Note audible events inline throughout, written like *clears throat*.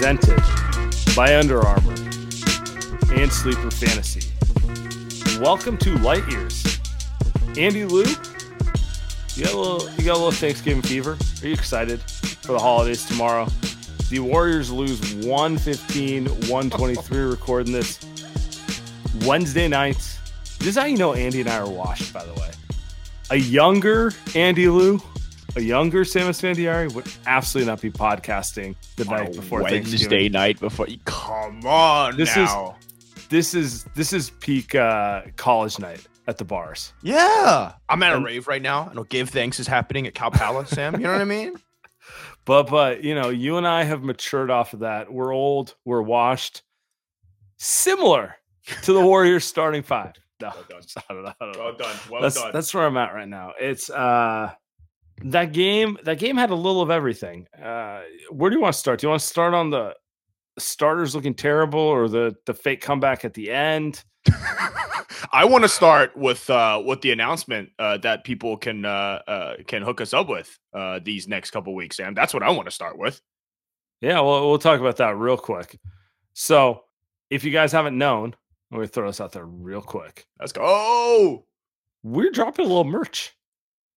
Presented by Under Armour and Sleeper Fantasy. Welcome to Light Years. Andy Liu, you got a little you got a little Thanksgiving fever? Are you excited for the holidays tomorrow? The Warriors lose 115, 123 *laughs* recording this Wednesday night. This is how you know Andy and I are washed, by the way. A younger Andy Liu a younger Sam Esfandiari would absolutely not be podcasting the On night a before Wednesday night before. Come on This now. This is this is peak uh, college night at the bars. yeah, I'm at a And- rave right now. I know Give Thanks is happening at Cow Palace, Sam. You know what I mean? *laughs* *laughs* But but you know, you and I have matured off of that. We're old, we're washed. Similar to the *laughs* Warriors starting five. No, Well done. I don't know. I don't know. Well done. Well that's done. that's where I'm at right now. It's uh that game that game had a little of everything. Uh where do you want to start? Do you want to start on the starters looking terrible or the the fake comeback at the end? *laughs* I want to start with uh, with the announcement uh, that people can uh, uh, can hook us up with uh, these next couple weeks, Sam. That's what I want to start with. Yeah, well, we'll talk about that real quick. So, if you guys haven't known, let me throw this out there real quick. Let's go. Oh, We're dropping a little merch.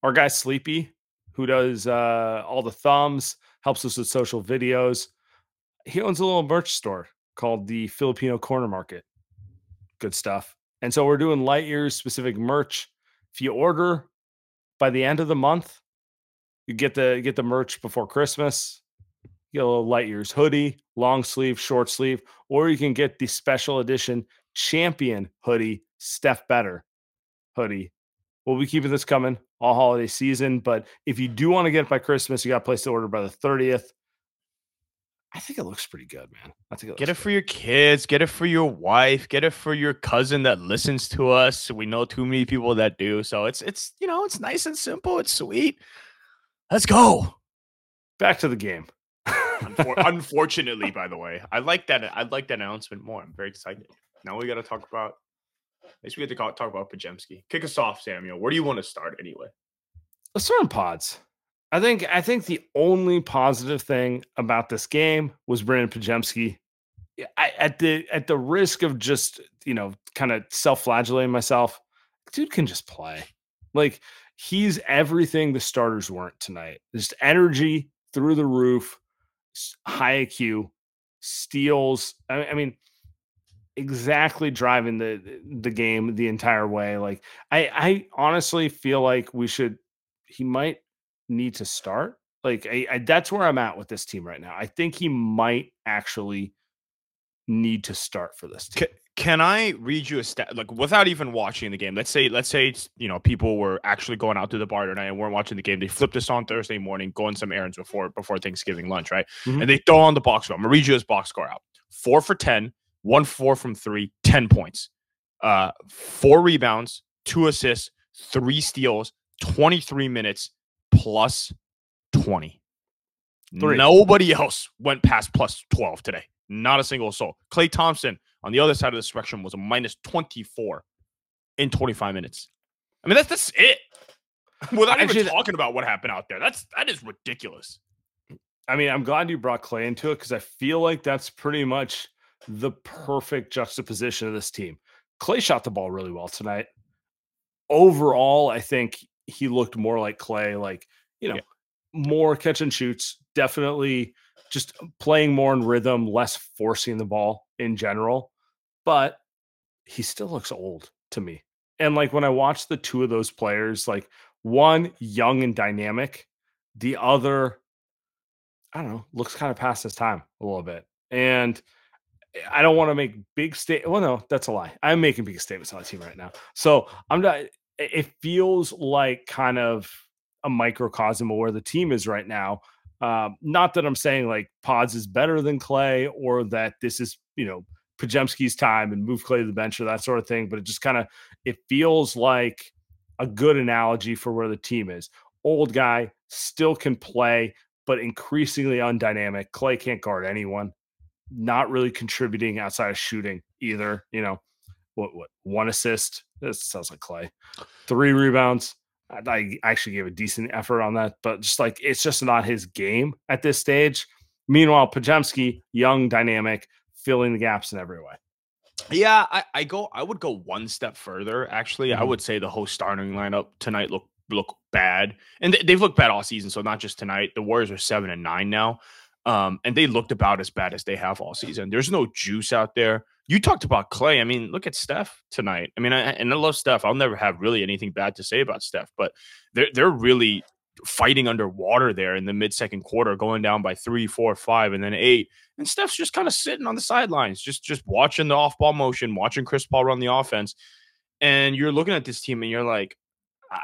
Our guy Sleepy, who does uh, all the thumbs, helps us with social videos. He owns a little merch store called the Filipino Corner Market. Good stuff. And so we're doing light years specific merch. If you order by the end of the month, you get the get the merch before Christmas. You get a little light years hoodie, long sleeve, short sleeve, or you can get the special edition champion hoodie, Steph Better hoodie. We'll be keeping this coming all holiday season. But if you do want to get it by Christmas, you got to place the order by the 30th. I think it looks pretty good, man. I think it get it good. for your kids. Get it for your wife. Get it for your cousin that listens to us. We know too many people that do. So it's it's you know it's nice and simple. It's sweet. Let's go. back to the game. Unfor- *laughs* unfortunately, by the way, I like that. I like that announcement more. I'm very excited. Now we got to talk about. At least we get to talk, about Podziemski. Kick us off, Samuel. Where do you want to start anyway? Let's start on pods. I think I think the only positive thing about this game was Brandon Podziemski. I, at the at the risk of just you know kind of self-flagellating myself, dude can just play. Like he's everything the starters weren't tonight. Just energy through the roof, high IQ, steals. I, I mean, exactly driving the the game the entire way. Like I I honestly feel like we should. He might need to start. Like I, I, that's where I'm at with this team right now. I think he might actually need to start for this team. Can, can I read you a stat like without even watching the game? Let's say let's say it's, you know people were actually going out to the bar tonight and weren't watching the game. They flipped this on Thursday morning, going some errands before before Thanksgiving lunch, right? Mhm. And they throw on the box score. I'm gonna read you his box score out: four for 10, one four from three, 10 points, uh, four rebounds, two assists, three steals, 23 minutes plus 20. Three. Nobody else went past plus 12 today. Not a single soul. Klay Thompson on the other side of the spectrum was a minus 24. in 25 minutes. I mean, that's that's it. *laughs* Without Actually, even talking about what happened out there, that's that is ridiculous. I mean, I'm glad you brought Klay into it because I feel like that's pretty much the perfect juxtaposition of this team. Klay shot the ball really well tonight. Overall, I think he looked more like Klay, like, you know, Yeah. more catch and shoots, definitely just playing more in rhythm, less forcing the ball in general. But he still looks old to me. And like when I watch the two of those players, like one young and dynamic, the other I don't know, looks kind of past his time a little bit. And I don't want to make big state. Well, no, that's a lie. I'm making big statements on the team right now. So I'm not. it- feels like kind of a microcosm of where the team is right now. Um, not that I'm saying like Pods is better than Klay or that this is you know Podziemski's time and move Klay to the bench or that sort of thing. But it just kind of it feels like a good analogy for where the team is. Old guy still can play, but increasingly undynamic. Klay can't guard anyone. Not really contributing outside of shooting either. You know, what what one assist? This sounds like Klay. Three rebounds. I, I actually gave a decent effort on that, but just like it's just not his game at this stage. Meanwhile, Podziemski, young, dynamic, filling the gaps in every way. Yeah, I, I go. I would go one step further. Actually, I Mhm. would say the whole starting lineup tonight look look bad, and they, they've looked bad all season. So not just tonight. The Warriors are seven and nine now, um, and they looked about as bad as they have all season. There's no juice out there. You talked about Klay. I mean, look at Steph tonight. I mean, I, and I love Steph. I'll never have really anything bad to say about Steph, but they're they're really fighting underwater there in the mid second quarter, going down by three, four, five, and then eight. And Steph's just kind of sitting on the sidelines, just just watching the off ball motion, watching Chris Paul run the offense. And you're looking at this team and you're like, ah,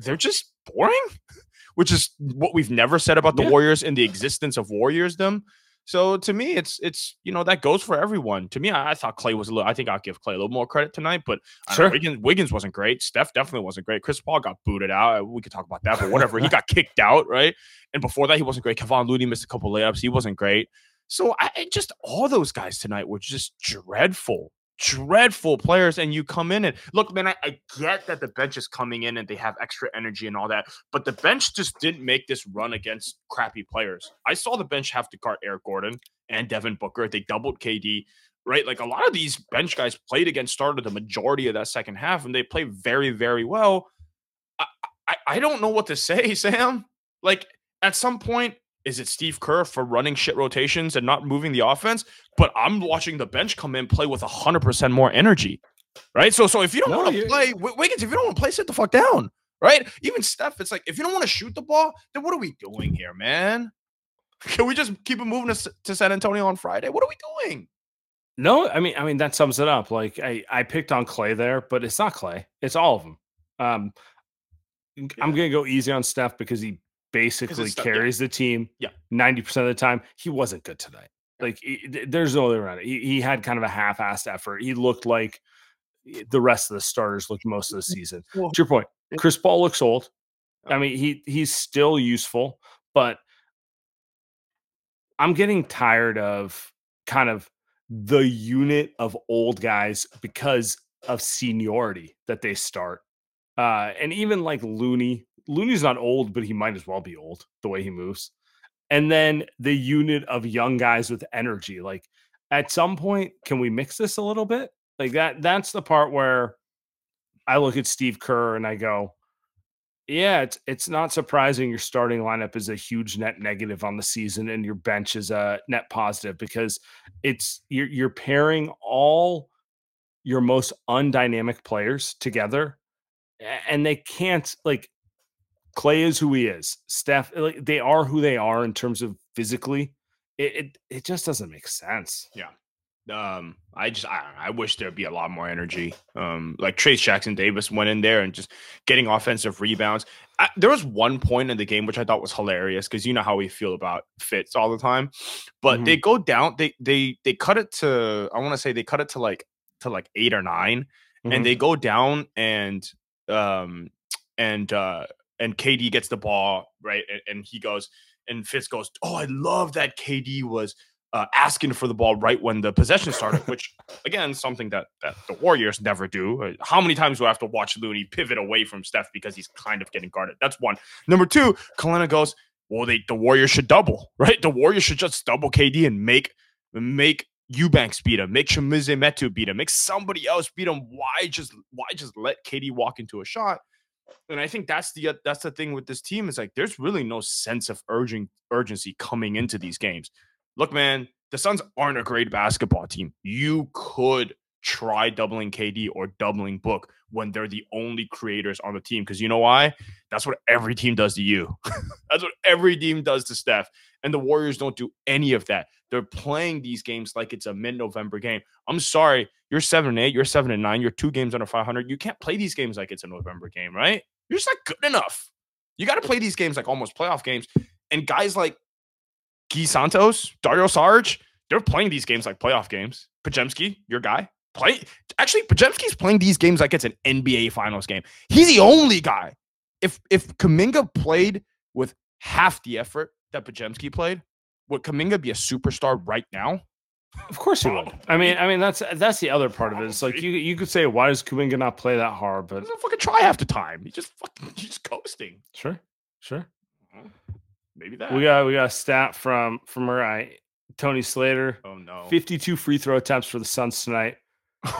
they're just boring, *laughs* which is what we've never said about the Yeah. Warriors and the existence of Warriors them. So to me, it's it's you know that goes for everyone. To me, I, I thought Klay was a little. I think I'll give Klay a little more credit tonight, but don't know, Sure. Wiggins, Wiggins wasn't great. Steph definitely wasn't great. Chris Paul got booted out. Uh, we could talk about that, but whatever. he *laughs* got kicked out, right? And before that, he wasn't great. Kevon Looney missed a couple layups. He wasn't great. So I just all those guys tonight were just dreadful, dreadful players. And you come in and look, man, I, I get that the bench is coming in and they have extra energy and all that, but the bench just didn't make this run against crappy players. I saw the bench have to guard Eric Gordon and Devin Booker. They doubled KD. Right, like a lot of these bench guys played against started the majority of that second half, and they played very, very well. I, I, I don't know what to *laughs* say, Sam. Like at some point, is it Steve Kerr for running shit rotations and not moving the offense? But I'm watching the bench come in play with hundred percent more energy, right? So, so if you don't No, want to play Wi- Wiggins, if you don't want to play, sit the fuck down, right? Even Steph, it's like if you don't want to shoot the ball, then what are we doing here, man? *laughs* Can we just keep it moving to, to San Antonio on Friday? What are we doing? No, I mean, I mean that sums it up. Like I, I picked on Klay there, but it's not Klay. It's all of them. Um, I'm gonna go easy on Steph because he basically Steph, yeah. carries the team. Yeah. ninety percent of the time, he wasn't good tonight. Like he- there's no way around it. He, he had kind of a half-assed effort. He looked like the rest of the starters looked most of the season. Well, to your point, Chris Paul looks old. Yeah. I mean, he he's still useful, but I'm getting tired of kind of the unit of old guys because of seniority that they start. Uh, and even like Looney, Looney's not old, but he might as well be old the way he moves. And then the unit of young guys with energy. Like at some point, can we mix this a little bit? Like that, that's the part where I look at Steve Kerr and I go, yeah, it's it's not surprising your starting lineup is a huge net negative on the season and your bench is a net positive because it's you're you're pairing all your most undynamic players together and they can't like Klay is who he is. Steph like they are who they are in terms of physically. It it, it just doesn't make sense. Yeah. Um i just I, I wish there'd be a lot more energy um like Trayce Jackson-Davis went in there and just getting offensive rebounds I, there was one point in the game which i thought was hilarious because you know how we feel about Fitz all the time but Mhm. they go down they they they cut it to i want to say they cut it to like to like eight or 9 Mhm. and they go down and um and uh and KD gets the ball right and, and he goes and Fitz goes oh I love that KD was uh, asking for the ball right when the possession started, *laughs* which again, something that that the Warriors never do. Uh, How many times do I have to watch Looney pivot away from Steph because he's kind of getting guarded? That's one. Number two, Kelenna goes, well, they the Warriors should double, *laughs* right? The Warriors should just double KD and make make Eubanks beat him, make Chimezie Metu beat him, make somebody else beat him. Why just why just let KD walk into a shot? And I think that's the uh, that's the thing with this team is like there's really no sense of urging urgency coming into these games. Look, man, the Suns aren't a great basketball team. You could try doubling KD or doubling Book when they're the only creators on the team. Because you know why? That's what every team does to you. *laughs* That's what every team does to Steph. And the Warriors don't do any of that. They're playing these games like it's a mid-November game. I'm sorry, you're seven and eight, you're seven and nine, you're two games under 500. You can't play these games like it's a November game, right? You're just not good enough. You got to play these games like almost playoff games. And guys like Gui Santos, Dario Saric, they're playing these games like playoff games. Podziemski, your guy, play. Actually, Podziemski's playing these games like it's an NBA Finals game. He's the only guy. If if Kuminga played with half the effort that Podziemski played, would Kuminga be a superstar right now? Of course he would. I mean, I mean that's that's the other part of it. It's like you you could say why does Kuminga not play that hard, He but doesn't fucking try half the time. He just fucking he's just coasting. sure, sure. Mm-hmm. Maybe that. We got we got a stat from from our guy Tony Slater. oh no. 52 free throw attempts for the Suns tonight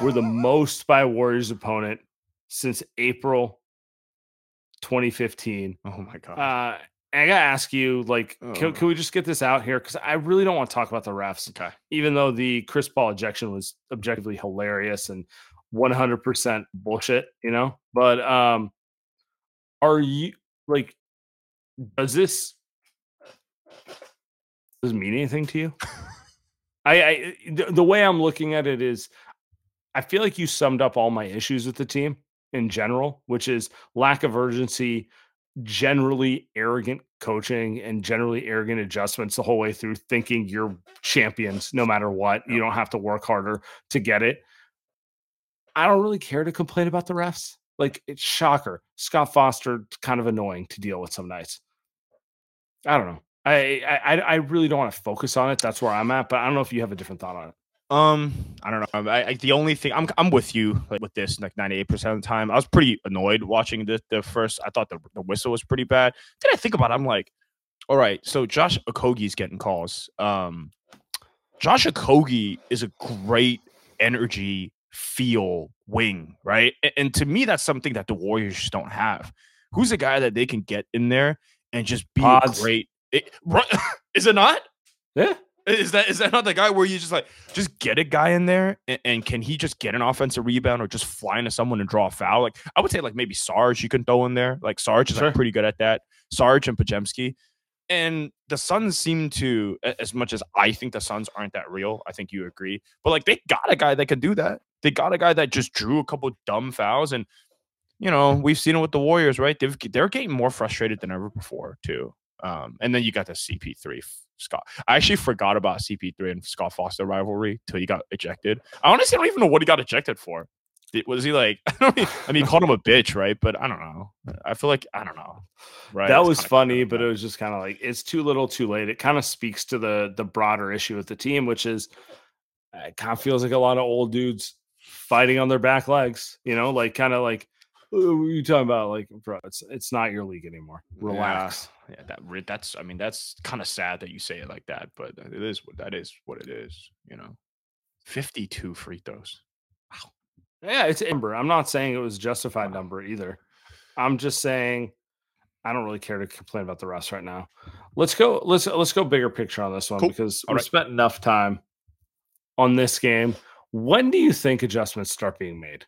were the most by Warriors opponent since April 2015. Oh my god. Uh, and I gotta ask you, like, can, Oh. can we just get this out here? Because I really don't want to talk about the refs, okay. even though the Chris Paul ejection was objectively hilarious and 100% bullshit, you know. But um, are you like, does this does mean anything to you? *laughs* I, I the, the way I'm looking at it is, I feel like you summed up all my issues with the team in general, which is lack of urgency, generally arrogant coaching, and generally arrogant adjustments the whole way through, thinking you're champions no matter what. You don't have to work harder to get it. I don't really care to complain about the refs. Like it's shocker. Scott Foster kind of annoying to deal with some nights. I don't know. I I I really don't want to focus on it. That's where I'm at. But I don't know if you have a different thought on it. Um, I don't know. I, I the only thing I'm I'm with you like with this like 98 percent of the time. I was pretty annoyed watching the the first. I thought the the whistle was pretty bad. Then I think about it, I'm like, all right, so Josh Okogie's getting calls. Um, Josh Okogie is a great energy feel wing, right? And, and to me, that's something that the Warriors just don't have. Who's a guy that they can get in there and just be Pods. great? It, *laughs* is it not? Yeah. Is that is that not the guy where you just like just get a guy in there and, and can he just get an offensive rebound or just fly into someone and draw a foul? Like I would say like maybe Sarge you can throw in there. Like Sarge is Sure. like pretty good at that. Sarge and Podziemski. And the Suns seem to, as much as I think the Suns aren't that real, I think you agree. But like they got a guy that can do that. They got a guy that just drew a couple dumb fouls, and you know we've seen it with the Warriors, right? They've, they're getting more frustrated than ever before too. Um, and then you got the CP3 f- Scott. I actually forgot about CP3 and Scott Foster rivalry till he got ejected. I honestly don't even know what he got ejected for. Was he like? *laughs* I don't. Even, I mean, he called him a bitch, right? But I don't know. I feel like I don't know. Right? that was funny, but it was just kind of like it's too little, too late. It kind of speaks to the the broader issue with the team, which is it kind of feels like a lot of old dudes fighting on their back legs. You know, like kind of like "Oh, what are you talking about? Like, bro, it's it's not your league anymore. Relax. Yeah, that that's. I mean, that's kind of sad that you say it like that, but it is what that is. What it is. You know, fifty-two free throws. Yeah, it's a number. I'm not saying it was a justified number either. I'm just saying I don't really care to complain about the rest right now. Let's go. Let's let's go bigger picture on this one Cool. because All we right. spent enough time on this game. When do you think adjustments start being made?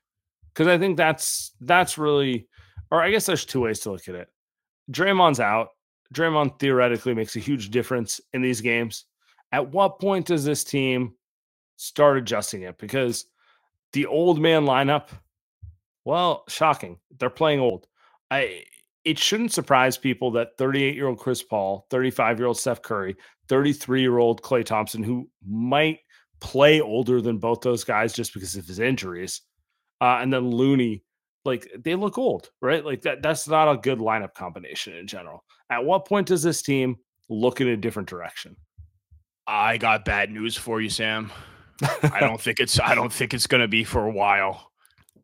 Because I think that's that's really, or I guess there's two ways to look at it. Draymond's out. Draymond theoretically makes a huge difference in these games. At what point does this team start adjusting it? Because the old man lineup, well, shocking. They're playing old. I it shouldn't surprise people that 38 year old Chris Paul, 35 year old Steph Curry, 33 year old Klay Thompson, who might play older than both those guys just because of his injuries, uh, and then Looney, like they look old, right? Like that. That's not a good lineup combination in general. At what point does this team look in a different direction? I got bad news for you, Sam. I *laughs* don't think it's I don't think it's gonna be for a while.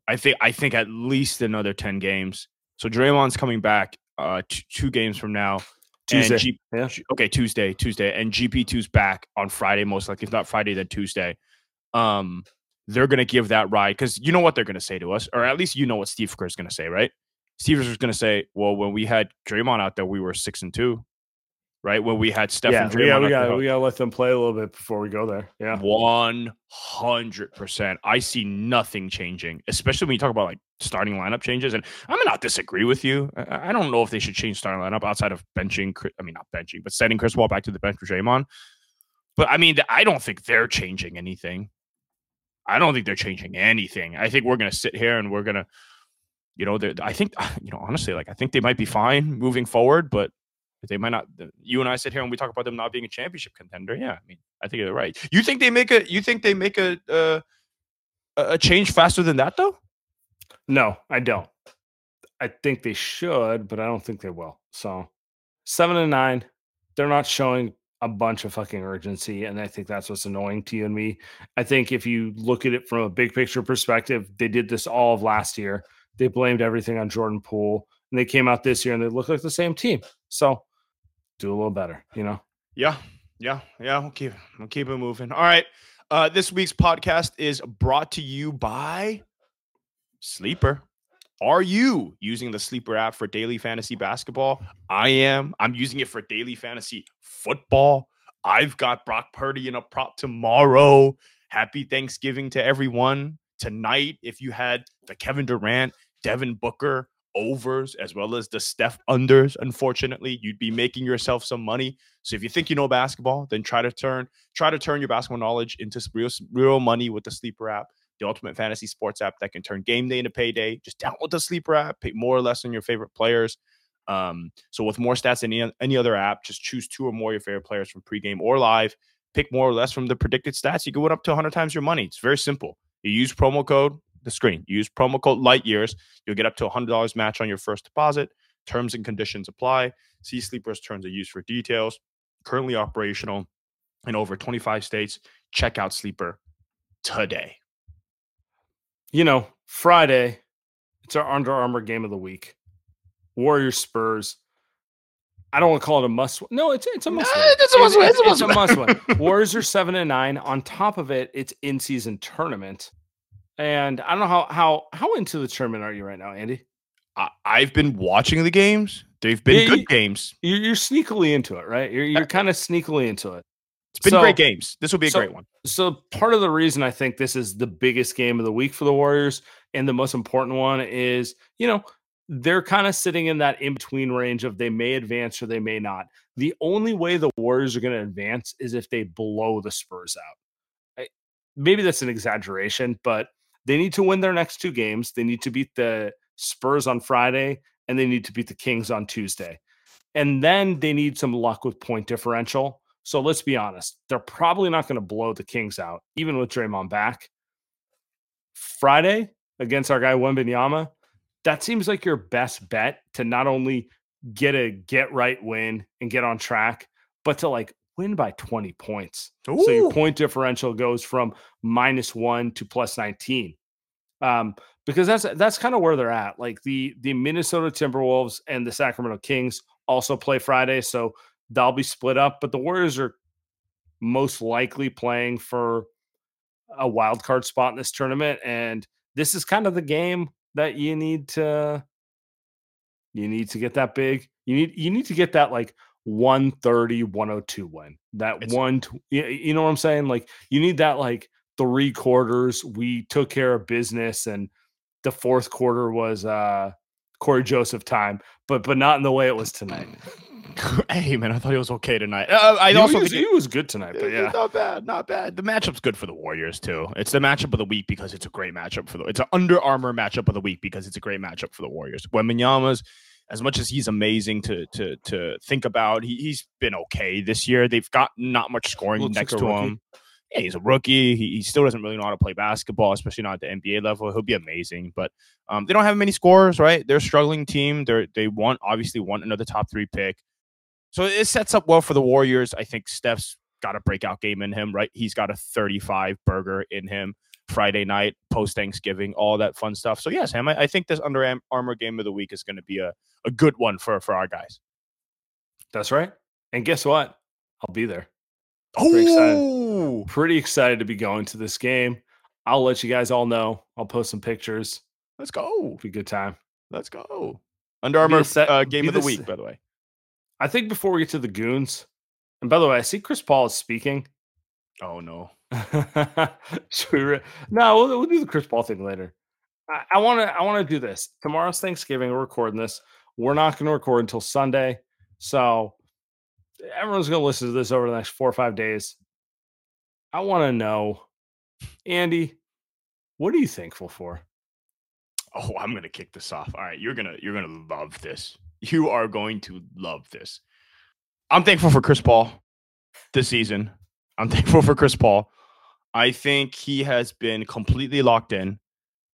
I think I think at least another 10 games. So Draymond's coming back uh t- two games from now. Tuesday. G- Yeah. Okay, Tuesday, Tuesday, and GP2's back on Friday, most likely. If not Friday, then Tuesday. Um, they're gonna give that ride because you know what they're gonna say to us, or at least you know what Steve Kerr's gonna say, right? Steve Kerr's gonna say, "Well, when we had Draymond out there, we were six and two, right? When we had Steph yeah, and Draymond, out we, got, we got to let them play a little bit before we go there. Yeah. one hundred percent. I see nothing changing, especially when you talk about like starting lineup changes. And I'm not disagree with you. I, I don't know if they should change starting lineup outside of benching. I mean, not benching, but sending Chris Wall back to the bench for Draymond. But I mean, I don't think they're changing anything. I don't think they're changing anything. I think we're gonna sit here and we're gonna, you know, I think, *sighs* you know, honestly, like I think they might be fine moving forward, but they might not. You and I sit here and we talk about them not being a championship contender. Yeah, I mean, I think you're right. You think they make a? You think they make a uh, a change faster than that though? No, I don't. I think they should, but I don't think they will. So seven and nine, they're not showing a bunch of fucking urgency. And I think that's what's annoying to you and me. I think if you look at it from a big picture perspective, they did this all of last year. They blamed everything on Jordan Poole. And they came out this year and they look like the same team. So do a little better, you know? Yeah, yeah, yeah. We'll keep we'll keep it moving. All right. Uh, this week's podcast is brought to you by Sleeper. Are you using the Sleeper app for daily fantasy basketball? I am. I'm using it for daily fantasy football. I've got Brock Purdy in a prop tomorrow. Happy Thanksgiving to everyone. Tonight, if you had the Kevin Durant, Devin Booker overs, as well as the Steph unders, unfortunately, you'd be making yourself some money. So if you think you know basketball, then try to turn try to turn your basketball knowledge into real real money with the Sleeper app, the ultimate fantasy sports app that can turn game day into payday. Just download the Sleeper app, pay more or less on your favorite players. Um, so with more stats than any, any other app, just choose two or more of your favorite players from pregame or live. Pick more or less from the predicted stats. You can win up to 100 times your money. It's very simple. You use promo code the screen. You use promo code Light Years. You'll get up to $100 match on your first deposit. Terms and conditions apply. See Sleeper's terms of use for details. Currently operational in over 25 states. Check out Sleeper today. You know, Friday, it's our Under Armour game of the week. Warriors Spurs. I don't want to call it a must. No, it's it's a must. Nah, win. it's a must win, It's, it's a it's must a must win. *laughs* Warriors are seven and nine. On top of it, it's in season tournament, and I don't know how how how into the tournament are you right now, Andy? I, I've been watching the games. They've been Yeah, good you- games. You're, you're sneakily into it, right? You're you're kind of sneakily into it. It's been So- great games. This will be a so- great one. So part of the reason I think this is the biggest game of the week for the Warriors and the most important one is, you know, they're kind of sitting in that in between range of they may advance or they may not. The only way the Warriors are going to advance is if they blow the Spurs out. I- Maybe that's an exaggeration, but they need to win their next two games. They need to beat the Spurs on Friday and they need to beat the Kings on Tuesday. And then they need some luck with point differential. So let's be honest, they're probably not going to blow the Kings out, even with Draymond back. Friday against our guy Wembanyama, that seems like your best bet to not only get a get right win and get on track, but to like win by 20 points. So your point differential goes from minus one to plus 19. Um, because that's that's kind of where they're at. Like the the Minnesota Timberwolves and the Sacramento Kings also play Friday, so they'll be split up. But the Warriors are most likely playing for a wild card spot in this tournament, and this is kind of the game that you need to you need to get that big. You need you need to get that like 130 102 win. That It's- one you, you know what I'm saying? Like you need that like three quarters we took care of business and the fourth quarter was uh Cory Joseph time, but but not in the way it was tonight. *laughs* *laughs* hey man, I thought he was okay tonight. Uh, I He also was, think he was good tonight, but yeah. not bad, not bad. The matchup's good for the Warriors too. It's the matchup of the week because it's a great matchup for the. It's an Under Armour matchup of the week because it's a great matchup for the Warriors. Wembanyama's, as much as he's amazing to to to think about, he, he's been okay this year. They've got not much scoring Looks next a to rookie. him. Yeah, he's a rookie. He, he still doesn't really know how to play basketball, especially not at the NBA level. He'll be amazing, but um, they don't have many scorers, right? They're a struggling team. They're they want obviously want another top three pick. So it sets up well for the Warriors. I think Steph's got a breakout game in him, right? He's got a 35 burger in him. Friday night, post Thanksgiving, all that fun stuff. So yeah, Sam, I, I think this Under Armour game of the week is going to be a, a good one for for our guys. That's right. And guess what? I'll be there. Pretty excited. Oh, Pretty excited to be going to this game. I'll let you guys all know. I'll post some pictures. let's go. Be a good time. Let's go. Under Armour set- uh, game of the the week, by the way. I think before we get to the goons, and by the way, I see Chris Paul is speaking. Oh no. *laughs* Should we re- no, we'll, we'll do the Chris Paul thing later. I want to. I want to do this. Tomorrow's Thanksgiving. We're recording this. We're not going to record until Sunday, so everyone's going to listen to this over the next four or five days. I want to know, Andy, what are you thankful for? Oh, I'm gonna kick this off. All right, you're gonna you're gonna love this. You are going to love this. I'm thankful for Chris Paul this season. I'm *laughs* thankful for Chris Paul. I think he has been completely locked in.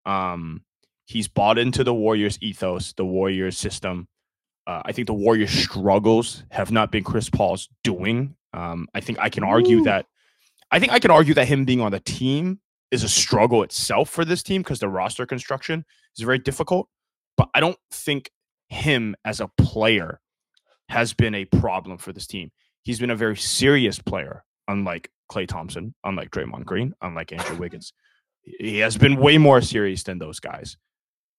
Um, he's bought into the Warriors ethos, the Warriors system. Uh, I think the Warriors struggles have not been Chris Paul's doing. Um, I think I can argue Ooh. that. I think I can argue that him being on the team is a struggle itself for this team because the roster construction is very difficult. But I don't think him as a player has been a problem for this team. He's been a very serious player, unlike Klay Thompson, unlike Draymond Green, unlike Andrew *laughs* Wiggins. He has been way more serious than those guys.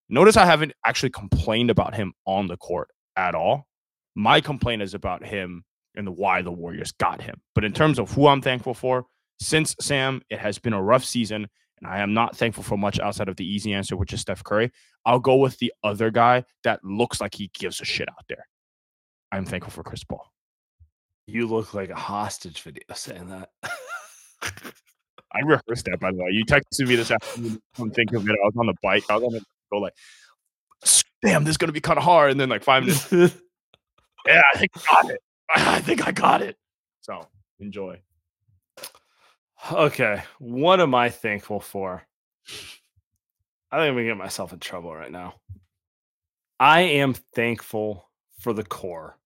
Notice I haven't actually complained about him on the court at all. My complaint is about him and the why the Warriors got him. But in terms of who I'm thankful for, since Sam, it has been a rough season, and I am not thankful for much outside of the easy answer, which is Steph Curry. I'll go with the other guy that looks like he gives a shit out there. I'm thankful for Chris Paul. You look like a hostage video *laughs* saying that. *laughs* I rehearsed that by the way. You texted me this afternoon. I'm thinking of it. I was on the bike. I was on the go like, damn, this is gonna be kind of hard. And then like five minutes, *laughs* yeah, I think I got it. I think I got it. So enjoy. Okay, what am I thankful for? I think I'm gonna get myself in trouble right now. I am thankful for the core.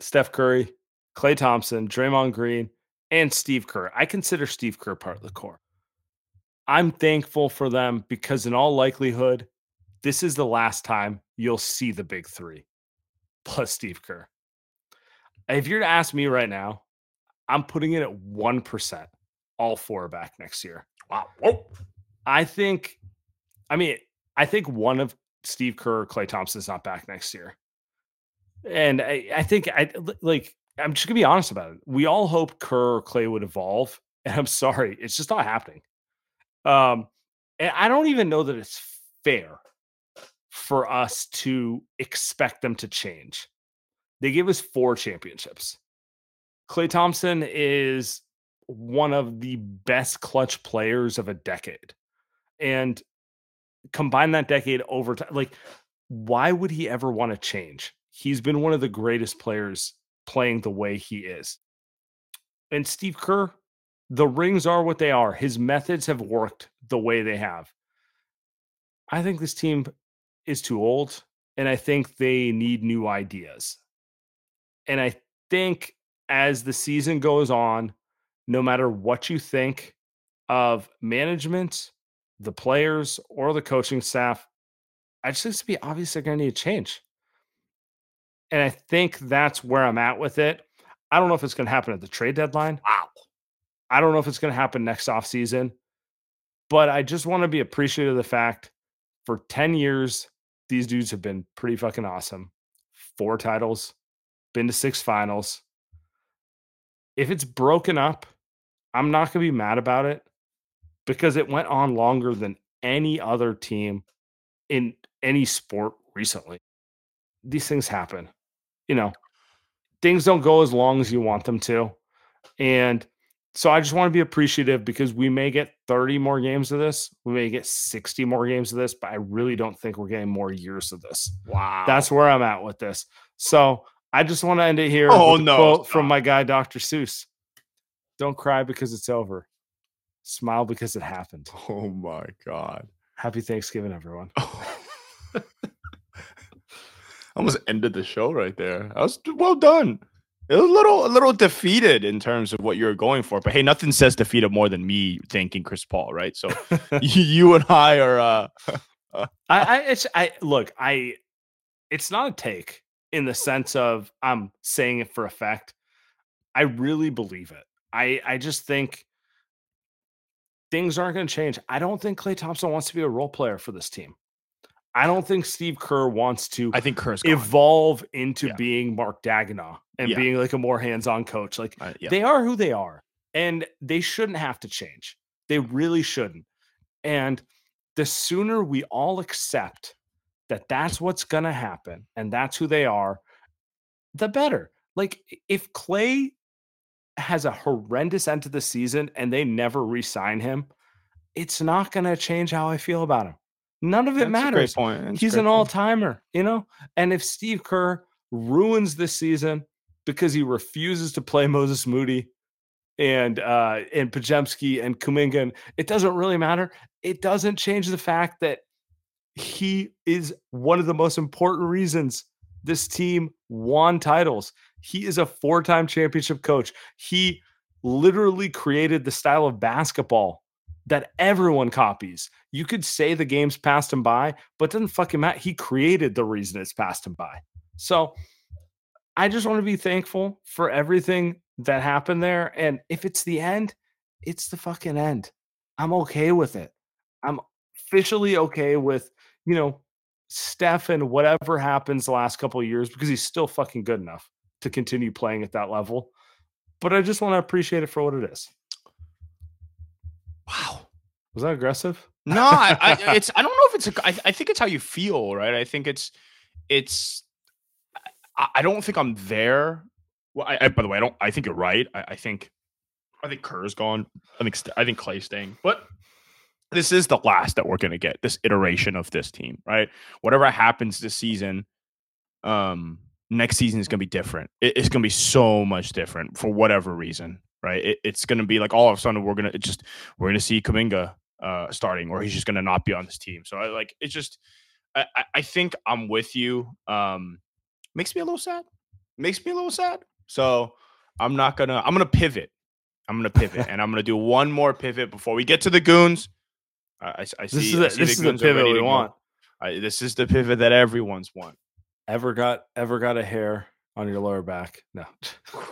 Steph Curry, Klay Thompson, Draymond Green, and Steve Kerr. I consider Steve Kerr part of the core. I'm thankful for them because, in all likelihood, this is the last time you'll see the big three plus Steve Kerr. If you're to ask me right now, I'm putting it at 1%, all four are back next year. Wow. Whoa. I think, I mean, I think one of Steve Kerr or Klay Thompson is not back next year. And I, I think I like I'm just gonna be honest about it. We all hope Kerr or Klay would evolve. *laughs* And I'm sorry, it's just not happening. Um, and I don't even know that it's fair for us to expect them to change. They gave us four championships. Klay Thompson is one of the best clutch players of a decade. And combine that decade over time, like, why would he ever want to change? He's been one of the greatest players playing the way he is. And Steve Kerr, the rings are what they are. His methods have worked the way they have. I think this team is too old, and I think they need new ideas. And I think as the season goes on, no matter what you think of management, the players, or the coaching staff, I just think it's to be obvious they're going to need a change. And I think that's where I'm at with it. I don't know if it's going to happen at the trade deadline. Wow. I don't know if it's going to happen next offseason, but I just want to be appreciative of the fact for 10 years, these dudes have been pretty fucking awesome. Four titles, been to six finals. If it's broken up, I'm not going to be mad about it because it went on longer than any other team in any sport recently. These things happen. You know, things don't go as long as you want them to. And so I just want to be appreciative because we may get 30 more games of this. We may get 60 more games of this, but I really don't think we're getting more years of this. Wow. That's where I'm at with this. So I just want to end it here. Oh, with a no, Quote from my guy, Dr. Seuss Don't cry because it's over. Smile because it happened. oh my god. Happy Thanksgiving, everyone. *laughs* Almost ended the show right there. I was well done. It was a little a little defeated in terms of what you're going for. But hey, nothing says defeated more than me thanking Chris Paul, right? So *laughs* *laughs* you and I are uh, uh I, I it's I look, I it's not a take in the sense of I'm saying it for effect. I really believe it. I I just think things aren't going to change. I don't think Klay Thompson wants to be a role player for this team. I don't think Steve Kerr wants to. I think Kerr's gone. evolve into yeah. being Mark Daigneault and yeah. being like a more hands-on coach. Like uh, yeah. they are who they are, and they shouldn't have to change. They really shouldn't. And the sooner we all accept that that's what's going to happen and that's who they are, the better. Like if Klay has a horrendous end to the season and they never re-sign him, it's not going to change how I feel about him. None of it That's matters. He's an all timer, you know? And if Steve Kerr ruins this season because he refuses to play Moses Moody and uh and Podziemski and Kuminga, it doesn't really matter. It doesn't change the fact that he is one of the most important reasons this team won titles. He is a four-time championship coach. He literally created the style of basketball that everyone copies. You could say the game's passed him by, but doesn't fucking matter. He created the reason it's passed him by. So I just want to be thankful for everything that happened there. And if it's the end, it's the fucking end. I'm okay with it. I'm officially okay with, you know, Steph and whatever happens the last couple years because he's still fucking good enough to continue playing at that level. But I just want to appreciate it for what it is. Wow. Was that aggressive? No, I, I, *laughs* it's I don't know if it's a, I, I think it's how you feel, right? I think it's it's I, I don't think I'm there. Well, I, I, by the way, I don't. I think you're right. I, I think I think Kerr's gone. I think I think Klay's staying, but this is the last that we're going to get this iteration of this team, right? Whatever happens this season, um, next season is going to be different. It, it's going to be so much different for whatever reason right? It, it's going to be like all of a sudden we're gonna just we're gonna see Kuminga uh, starting, or he's just gonna not be on this team. So I like it's just I, I think I'm with you. Um, makes me a little sad. Makes me a little sad. So I'm not gonna I'm gonna pivot. I'm gonna pivot, and I'm gonna do one more pivot before we get to the goons. I, I, see. This is, a, see this the is the pivot we want. I, this is the pivot that everyone's want. Ever got ever got a hair on your lower back? No.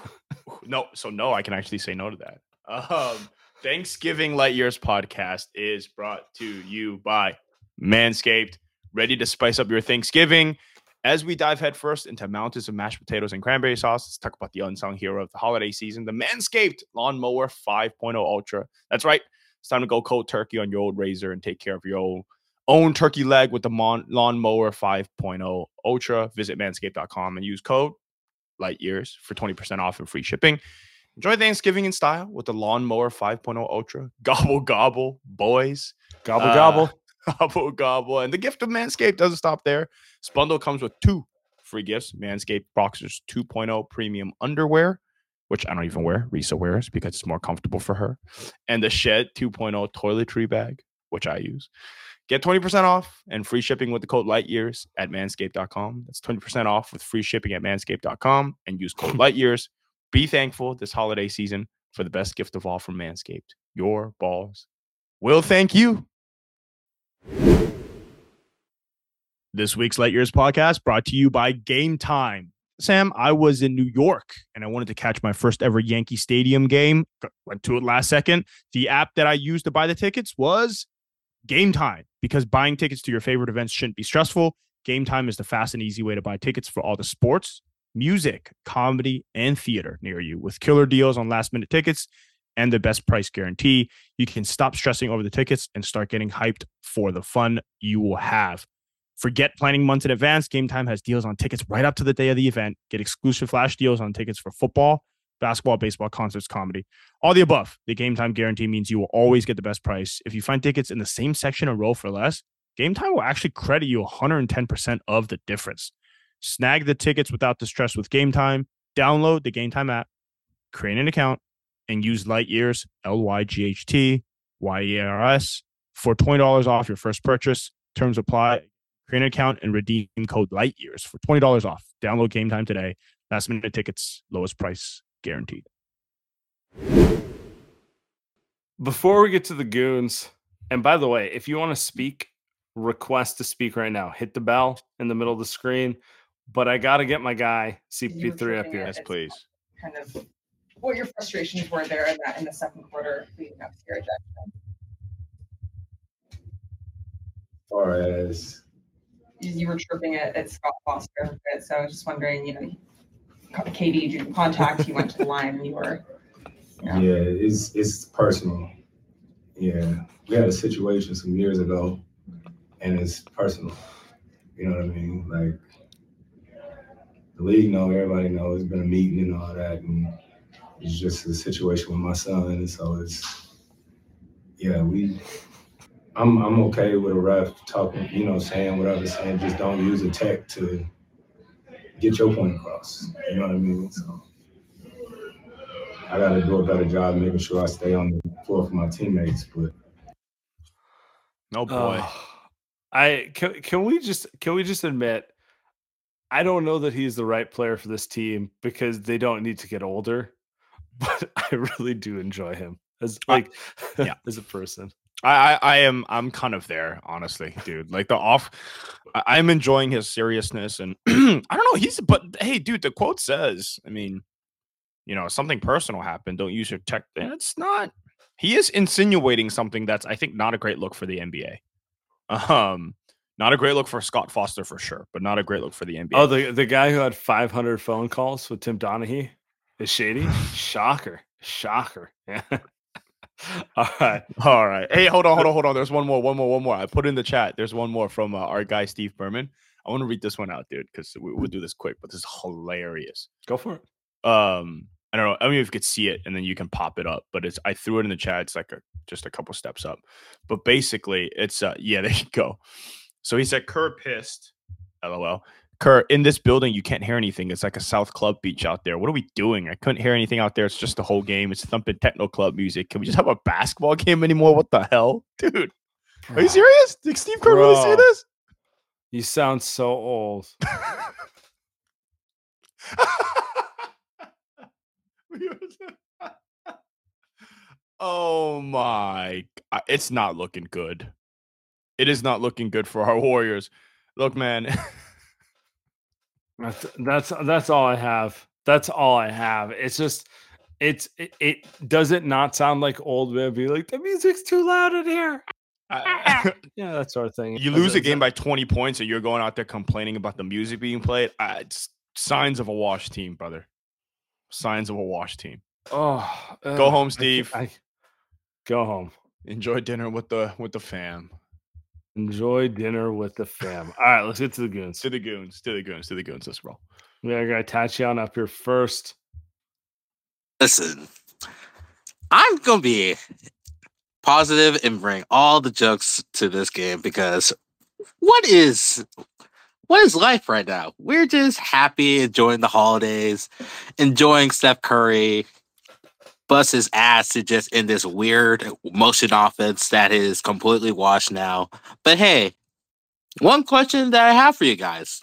*laughs* no, so no, I can actually say no to that. Um, Thanksgiving Light Years podcast is brought to you by Manscaped. Ready to spice up your Thanksgiving? As we dive headfirst into mountains of mashed potatoes and cranberry sauce, let's talk about the unsung hero of the holiday season, the Manscaped Lawnmower 5.0 Ultra. That's right. It's time to go cold turkey on your old razor and take care of your own, own turkey leg with the Mon- Lawnmower 5.0 Ultra. Visit manscaped.com and use code light years for 20% off and free shipping. Enjoy Thanksgiving in style with the Lawnmower 5.0 Ultra. *laughs* Gobble, gobble, boys. Gobble, uh, gobble. *laughs* Gobble, gobble. And the gift of Manscaped doesn't stop there. This bundle comes with two free gifts Manscaped Boxers 2.0 Premium Underwear, which I don't even wear. Risa wears because it's more comfortable for her. And the Shed 2.0 Toiletry Bag, which I use. Get 20% off and free shipping with the code LIGHTYEARS at manscaped.com. That's 20% off with free shipping at manscaped.com and use code *laughs* LIGHTYEARS. Be thankful this holiday season for the best gift of all from Manscaped. Your balls will thank you. This week's Light Years podcast brought to you by Game Time. Sam, I was in New York and I wanted to catch my first ever Yankee Stadium game. Went to it last second. The app that I used to buy the tickets was Game Time because buying tickets to your favorite events shouldn't be stressful. Game Time is the fast and easy way to buy tickets for all the sports, music, comedy, and theater near you with killer deals on last minute tickets and the best price guarantee. You can stop stressing over the tickets and start getting hyped for the fun you will have. Forget planning months in advance. Game Time has deals on tickets right up to the day of the event. Get exclusive flash deals on tickets for football, basketball, baseball, concerts, comedy, all the above. The game time guarantee means you will always get the best price. If you find tickets in the same section or row for less, game time will actually credit you 110% of the difference. Snag the tickets without the stress with game time. Download the game time app, create an account, and use Light Years, L Y G H T Y E R S, for $20 off your first purchase. Terms apply. Create an account and redeem code Light Years for $20 off. Download game time today Last minute tickets, lowest price guaranteed. Before we get to the goons, and by the way, if you want to speak, request to speak right now. Hit the bell in the middle of the screen. But I got to get my guy CP3 up here. Yes, please. kind of what your frustrations were there in that in the second quarter leading up to your ejection. far as You, you were tripping it at Scott Foster a so I was just wondering, you know, KD did contact, you went to the line, you were. yeah, it's it's personal. Yeah, we had a situation some years ago, and it's personal. You know what I mean? Like the league know, everybody know. It's been a meeting and all that, and it's just a situation with my son, and so it's yeah, we. I'm I'm okay with a ref talking, you know, saying whatever, saying just don't use a tech to get your point across. You know what I mean? So. I got to do a better job making sure I stay on the floor for my teammates. But No boy. Oh, I can, can we just can we just admit I don't know that he's the right player for this team because they don't need to get older, *laughs* but I really do enjoy him as I- like yeah. *laughs* as a person. I, I I am I'm kind of there, honestly, dude. Like the off, I- I'm enjoying his seriousness, and *clears throat* I don't know. He's but hey, dude, the quote says, I mean, you know, something personal happened. Don't use your tech. And it's not. He is insinuating something that's I think not a great look for the NBA. Um, not a great look for Scott Foster for sure, but not a great look for the NBA. Oh, the the guy who had 500 phone calls with Tim Donaghy is shady. *laughs* Shocker, shocker. Yeah. *laughs* All right. All right. Hey, hold on, hold on, hold on. There's one more, one more, one more. I put in the chat. There's one more from uh, our guy Steve Berman. I want to read this one out, dude, because we, we'll do this quick. But this is hilarious. Go for it. Um, I don't know. I don't know if you could see it, and then you can pop it up. But it's I threw it in the chat. It's like a just a couple steps up. But basically, it's uh yeah, *laughs* there you go. So he said Kerr pissed. LOL. Kerr, in this building, you can't hear anything. It's like a South Club beach out there. What are we doing? I couldn't hear anything out there. It's just the whole game. It's thumping techno club music. Can we just have a basketball *laughs* game anymore? What the hell? *laughs* Dude, are you serious? Did Steve Kerr really say this? You sound so old. *laughs* oh my it's not looking good it is not looking good for our warriors look man That's that's that's all I have. That's all I have. It's just it's it, it does it not sound like old man be like the music's too loud in here. I- *laughs* Yeah, that sort of thing. you lose a game by 20 points and you're going out there complaining about the music being played uh, it's signs of a wash team brother signs of a wash team Oh, Go home, I Steve. I, go home. enjoy dinner with the with the fam Enjoy dinner with the fam. All right, let's get to the goons. to the goons to the goons to the goons let's roll We got our guy Tatiana up here first. Listen, I'm gonna be positive and bring all the jokes to this game because what is what is life right now? We're just happy, enjoying the holidays, enjoying Steph Curry bust his ass to just in this weird motion offense that is completely washed now. But hey, one question that I have for you guys: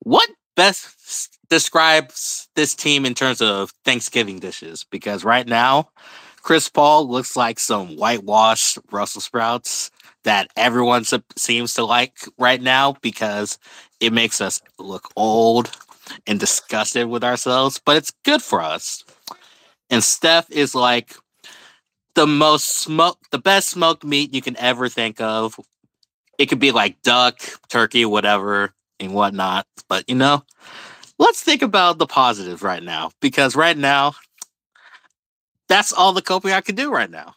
What best describes this team in terms of Thanksgiving dishes? Because right now, Chris Paul looks like some whitewashed Brussels sprouts that everyone se- seems to like right now because it makes us look old and disgusted with ourselves, but it's good for us. And Steph is like the most smoke, the best smoked meat you can ever think of. It could be like duck, turkey, whatever, and whatnot. But you know, let's think about the positives right now because right now, that's all the coping I can do right now.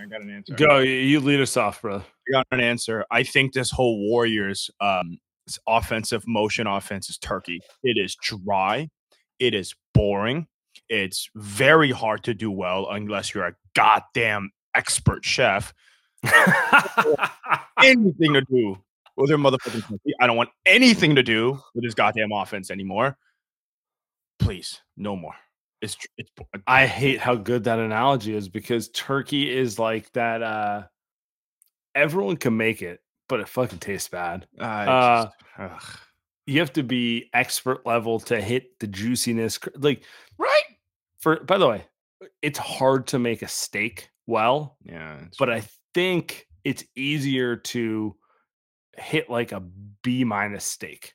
I got an answer. Go, you- you lead us off, brother. I got an answer. I think this whole Warriors um offensive motion offense is turkey. It is dry. It is boring. It's very hard to do well unless you're a goddamn expert chef. *laughs* Anything to do with their motherfucking turkey. I don't want anything to do with this goddamn offense anymore. Please, no more. It's it's I hate how good that analogy is because turkey is like that. uh Everyone can make it, but it fucking tastes bad. Uh, just-. You have to be expert level to hit the juiciness. Like Right? for by the way, it's hard to make a steak well, Yeah. but true. I think it's easier to hit like a B minus steak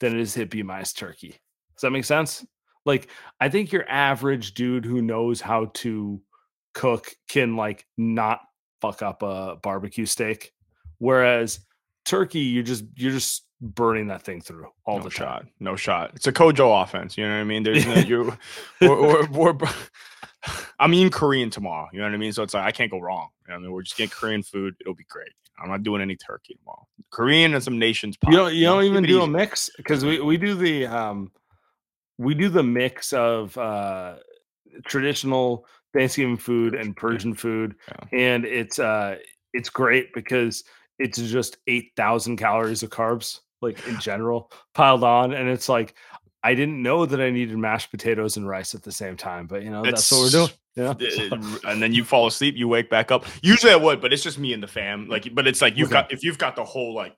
than it is to hit B minus turkey. Does that make sense? Like I think your average dude who knows how to cook can like not fuck up a barbecue steak. Whereas turkey, you're just you're just burning that thing through all no the shot. time. No shot. It's a Kojo offense. You know what I mean? There's no *laughs* you. We're, we're, we're, *laughs* I'm eating Korean tomorrow. You know what I mean? So it's like I can't go wrong. You know I mean? We're just getting Korean food. It'll be great. I'm not doing any turkey tomorrow. Korean and some nations. You don't you know, don't keep even it do a mix because we we do the um we do the mix of uh traditional Thanksgiving food and Persian food, Yeah. and it's uh it's great because it's just eight thousand calories of carbs like in general piled on, and it's like I didn't know that I needed mashed potatoes and rice at the same time, but you know that's what we're doing. Yeah, Uh, and then you fall asleep, you wake back up. Usually I would, but it's just me and the fam. Like, but it's like you've Okay. got if you've got the whole like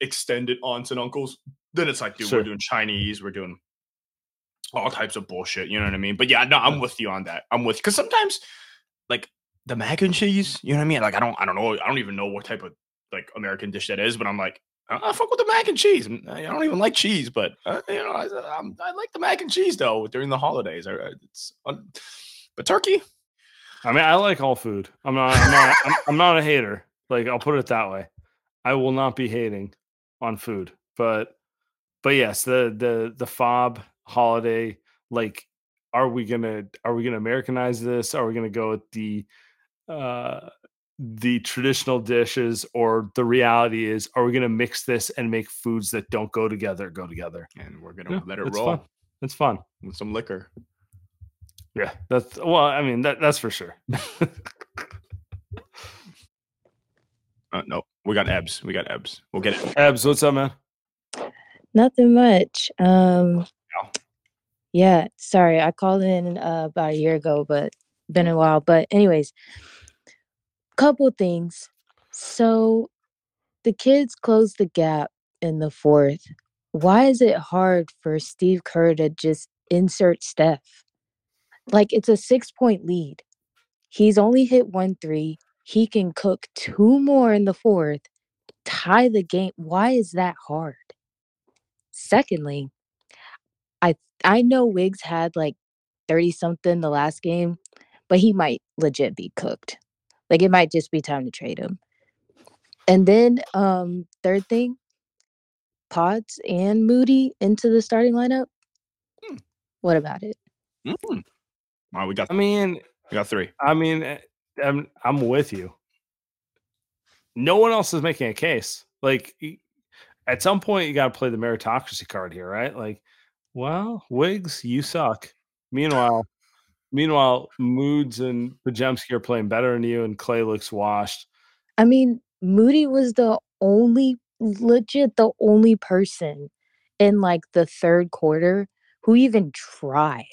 extended aunts and uncles, then it's like, dude, Sure. we're doing Chinese, we're doing all types of bullshit. You know what I mean? But yeah, no, I'm with you on that. I'm with because sometimes like the mac and cheese, you know what I mean? Like I don't, I don't know, I don't even know what type of like American dish that is, but I'm like. I fuck with the mac and cheese. I don't even like cheese, but uh, you know, I, I like the mac and cheese though during the holidays. I, un- but turkey, I mean I like all food. I'm not I'm not I'm, I'm not a hater. Like I'll put it that way. I will not be hating on food, but but yes, the the the fob holiday. Like, are we gonna are we gonna Americanize this? Are we gonna go with the uh the traditional dishes, or the reality is, are we gonna mix this and make foods that don't go together go together? and we're gonna Yeah, let it it's roll fun. It's fun. with some liquor. Yeah, that's well. I mean, that that's for sure. *laughs* Uh, no, we got Ebs. We got Ebs. We'll get it. Abs, what's up, man? Nothing much. Um, Yeah. yeah, sorry, I called in uh, about a year ago, but been a while. But anyways, couple things. So the kids closed the gap in the fourth. Why is it hard for Steve Kerr to just insert Steph? Like it's a six point lead. He's only hit one three. He can cook two more in the fourth, tie the game. Why is that hard? Secondly, I I know Wiggs had like 30 something the last game, but he might legit be cooked. Like it might just be time to trade him. And then um third thing, Pods and Moody into the starting lineup. Hmm. What about it? Mm. All right, we got I mean, we got three. I mean, eh, I'm I'm with you. No one else is making a case. Like at some point, you got to play the meritocracy card here, right? Like, well, Wiggs, you suck. Meanwhile, meanwhile, Moods and Podziemski are playing better than you, and Klay looks washed. I mean, Moody was the only legit the only person in like the third quarter who even tried.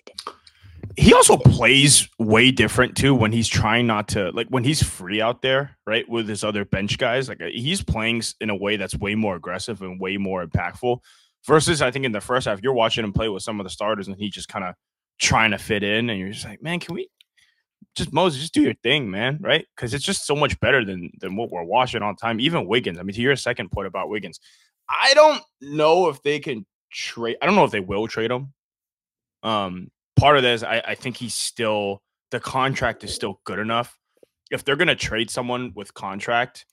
He also plays way different too when he's trying not to like when he's free out there, right? With his other bench guys, like uh, he's playing in a way that's way more aggressive and way more impactful. Versus, I think in the first half, you're watching him play with some of the starters, and he just kind of trying to fit in, and you're just like, man, can we just Moses, just do your thing, man, right? Because it's just so much better than than what we're watching the time. Even Wiggins. I mean, to your second point about Wiggins, I don't know if they can trade. I don't know if they will trade him. Um, part of this, I, I think he's still the contract is still good enough. If they're gonna trade someone with contract,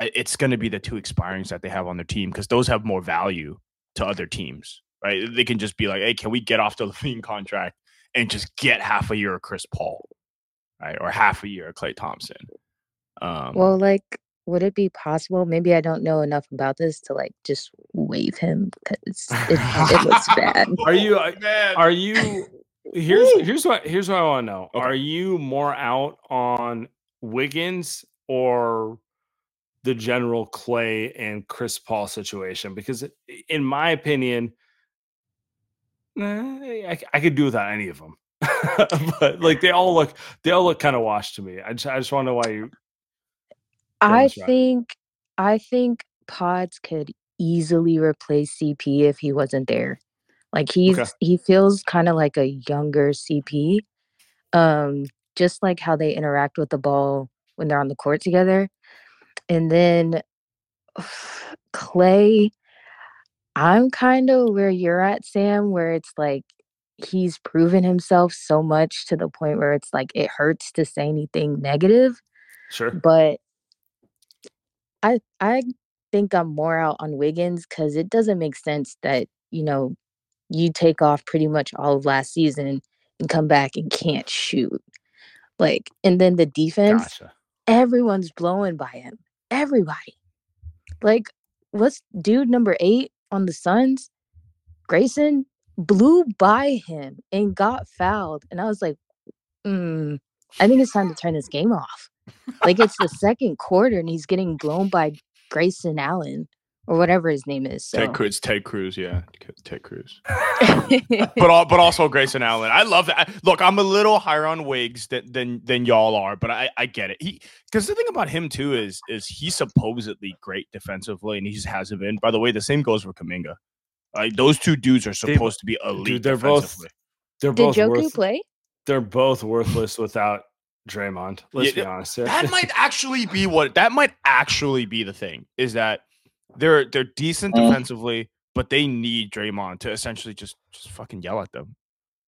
it's gonna be the two expirings that they have on their team because those have more value to other teams, right? They can just be like, hey, can we get off the *laughs* LaVine contract and just get half a year of Chris Paul, right, or half a year of Klay Thompson? Um, Well, like, would it be possible? Maybe I don't know enough about this to like just waive him because *laughs* it, it looks bad. *laughs* Are you? Man? Are you? *laughs* Here's here's what here's what I want to know. Okay. Are you more out on Wiggins or the general Klay and Chris Paul situation? Because in my opinion, I, I could do without any of them. *laughs* but like they all look they all look kind of washed to me. I just I just want to know why you. I think I think Pods could easily replace CP if he wasn't there. Like he's Okay. he feels kind of like a younger CP. Um, just like how they interact with the ball when they're on the court together. And then *sighs* Klay, I'm kind of where you're at, Sam, where it's like he's proven himself so much to the point where it's like it hurts to say anything negative. Sure. But I I think I'm more out on Wiggins because it doesn't make sense that, you know, you take off pretty much all of last season and come back and can't shoot. Like, and then the defense, Gotcha. everyone's blowing by him. Everybody. Like, what's dude number eight on the Suns? Grayson blew by him and got fouled. And I was like, mm, I think it's time to turn this game off. Like, it's the second quarter and he's getting blown by Grayson Allen or whatever his name is. So. Ted Cruz, Ted Cruz, yeah, Ted Cruz. *laughs* but all, but also Grayson Allen. I love that. I- Look, I'm a little higher on Wiggs than than, than y'all are, but I, I get it. He because the thing about him too is is he's supposedly great defensively, and he just hasn't been. By the way, the same goes for Kuminga. Like those two dudes are They- supposed to be elite. Dude, they're both they're Did both Joku worth, play? they're both worthless without Draymond. Let's Yeah, be honest here. that might *laughs* actually be what that might actually be the thing is that they're they're decent Mm. defensively, but they need Draymond to essentially just just fucking yell at them.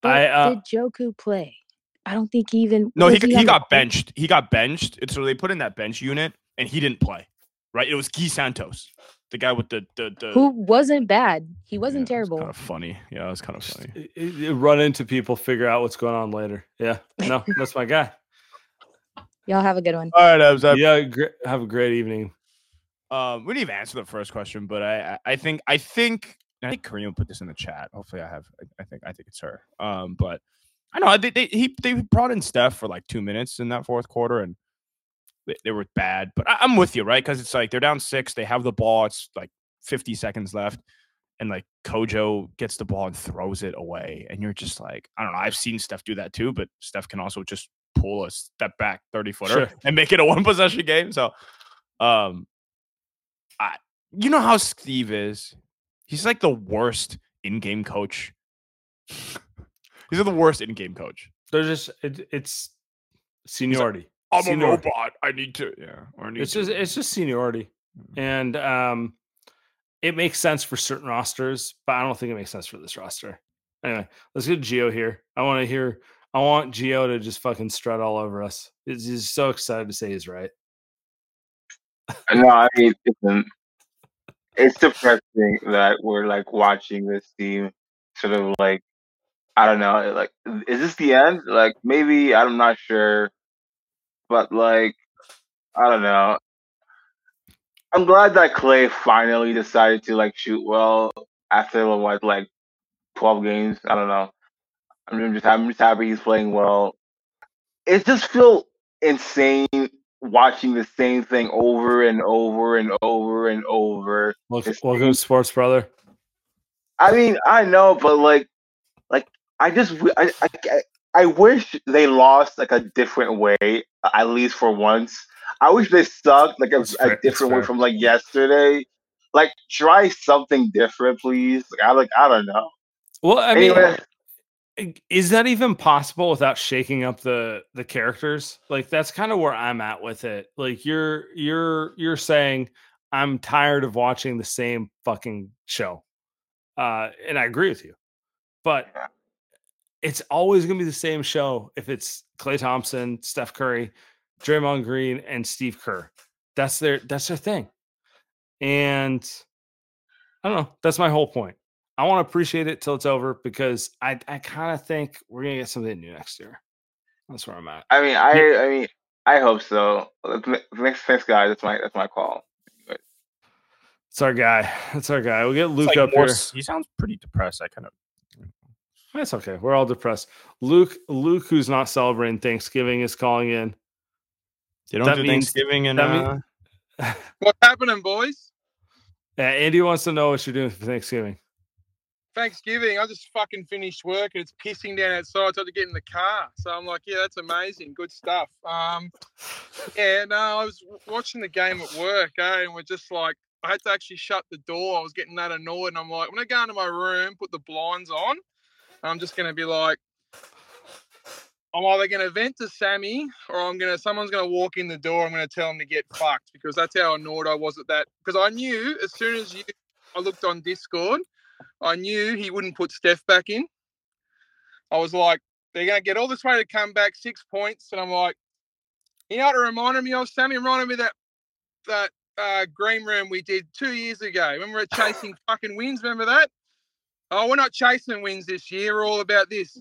But I, uh, did Joku play? I don't think he even. No, he got- he got bench? benched. He got benched. And so they put in that bench unit, and he didn't play. Right? It was Gui Santos, the guy with the the, the Who wasn't bad. He wasn't yeah, it was terrible. Kind of funny. Yeah, it was kind of funny. I- I- I run into people, figure out what's going on later. Yeah, no, *laughs* that's my guy. Y'all have a good one. All right, I was. Yeah, gr- have a great evening. Um, we didn't even answer the first question, but I I think I think I think Kareem put this in the chat. Hopefully, I have. I, I think I think it's her. Um, but I know they they he they brought in Steph for like two minutes in that fourth quarter, and they, they were bad. But I, I'm with you, right? Because it's like they're down six. They have the ball. It's like 50 seconds left, and like Kojo gets the ball and throws it away, and you're just like, I don't know. I've seen Steph do that too, but Steph can also just pull a step back 30 footer Sure. and make it a one possession game. So, um, I you know how Steve is. He's like the worst in-game coach. He's the worst in-game coach. They're just it, it's seniority. I'm a robot. I need to. Yeah. Or need It's to. just it's just seniority, and um, it makes sense for certain rosters, but I don't think it makes sense for this roster. Anyway, let's get Geo here. I want to hear. I want Geo to just fucking strut all over us. He's, he's so excited to say he's right. No, I mean, listen, it's depressing that we're like watching this team sort of like, I don't know, like, is this the end? Like, maybe, I'm not sure, but like, I don't know. I'm glad that Klay finally decided to like shoot well after what, like, 12 games. I don't know. I'm just, I'm just happy he's playing well. It just feels insane watching the same thing over and over and over and over. Welcome, sports, brother. I mean, I know, but like, like I just, I, I I wish they lost like a different way, at least for once. I wish they sucked like a, fair- a different way from like yesterday. Like, try something different, please. Like, I like, I don't know. Well, I Anyway, i- is that even possible without shaking up the the characters? Like that's kind of where i'm at with it. Like you're you're you're saying i'm tired of watching the same fucking show. Uh and i agree with you but Yeah. it's always going to be the same show if it's klay thompson steph curry draymond green and steve kerr. That's their that's their thing. And i don't know that's my whole point I want to appreciate it till it's over because I I kind of think we're gonna get something new next year. That's where I'm at. I mean, I, I mean, I hope so. Thanks, thanks, guys. That's my, that's my call. It's our guy. *laughs* That's our guy. We'll get Luke like up more here. He sounds pretty depressed. I kind of. That's okay. We're all depressed. Luke, Luke, who's not celebrating Thanksgiving, is calling in. They don't That do means- Thanksgiving and uh, mean- *laughs* What's happening, boys? Uh, Andy wants to know what you're doing for Thanksgiving. Thanksgiving. I just fucking finished work and it's pissing down outside. So I had to get in the car. So I'm like, yeah, that's amazing. Good stuff. Um, yeah, no, I was watching the game at work, eh, and we're just like I had to actually shut the door. I was getting that annoyed, and I'm like, I'm gonna go into my room, put the blinds on, and I'm just gonna be like, I'm either gonna vent to Sammy, or I'm gonna someone's gonna walk in the door. I'm gonna tell him to get fucked because that's how annoyed I was at that. Because I knew as soon as you, I looked on Discord, I knew he wouldn't put Steph back in. I was like, they're gonna get all this way to come back six points, and I'm like, you know what it reminded me of? Sammy It reminded me of that that uh, green room we did two years ago when we were chasing *laughs* fucking wins. Remember that? Oh, we're not chasing wins this year. We're all about this.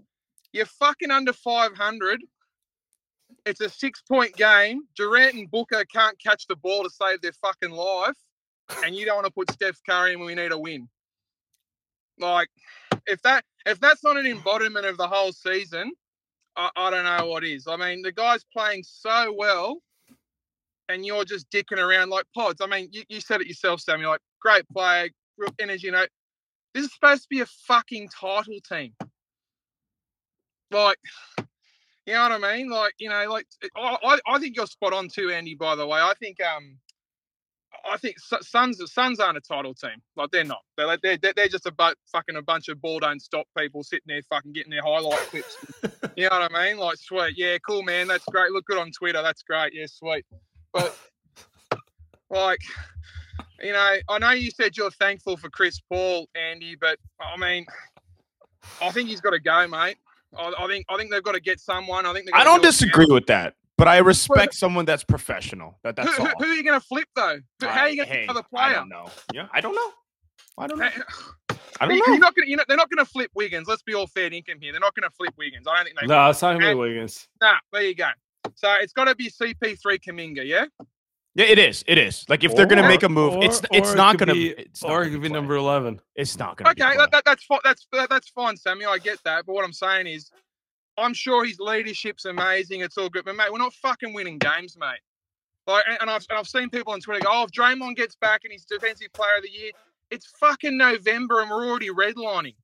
You're fucking under 500. It's a six point game. Durant and Booker can't catch the ball to save their fucking life. And you don't want to put Steph Curry in when we need a win. Like, if that if that's not an embodiment of the whole season, I, I don't know what is. I mean, the guy's playing so well, and you're just dicking around like pods. I mean, you, you said it yourself, Sam. You're like, great player, real energy. You know, this is supposed to be a fucking title team. Like, you know what I mean? Like, you know, like I, I, I think you're spot on too, Andy. By the way, I think um, I think Su- Suns Suns aren't a title team. Like they're not. They're like, they're they're just a bu- fucking a bunch of ball don't stop people sitting there fucking getting their highlight clips. *laughs* you know what I mean? Like sweet, yeah, cool, man. That's great. Look good on Twitter. That's great. Yeah, sweet. But like, you know, I know you said you're thankful for Chris Paul, Andy, but I mean, I think he's got to go, mate. I, I think I think they've got to get someone. I think they've I don't do disagree with that, but I respect someone that's professional. That that's Who, all. who, who are you going to flip though? Who- How are you going to hey, get another I player? don't know. Yeah, I don't know. I don't know. I don't you- know. You're not gonna, You know, they're not going to flip Wiggins. Let's be all fair dinkum here. They're not going to flip Wiggins. I don't think they. No, it's not gonna be Wiggins. Nah, there you go. So it's got to be CP3 Kuminga, yeah. Yeah, it is. It is. Like if they're gonna make a move, or- it's it's not gonna. be- it's not or gonna it could be number eleven. It's not gonna. Okay, play. that, that, that's fine. That's that, that's fine, Sammy. I get that. But what I'm saying is, I'm sure his leadership's amazing. It's all good, but mate, we're not fucking winning games, mate. Like, and, and I've and I've seen people on Twitter go, "Oh, if Draymond gets back and he's defensive player of the year, it's fucking November and we're already redlining.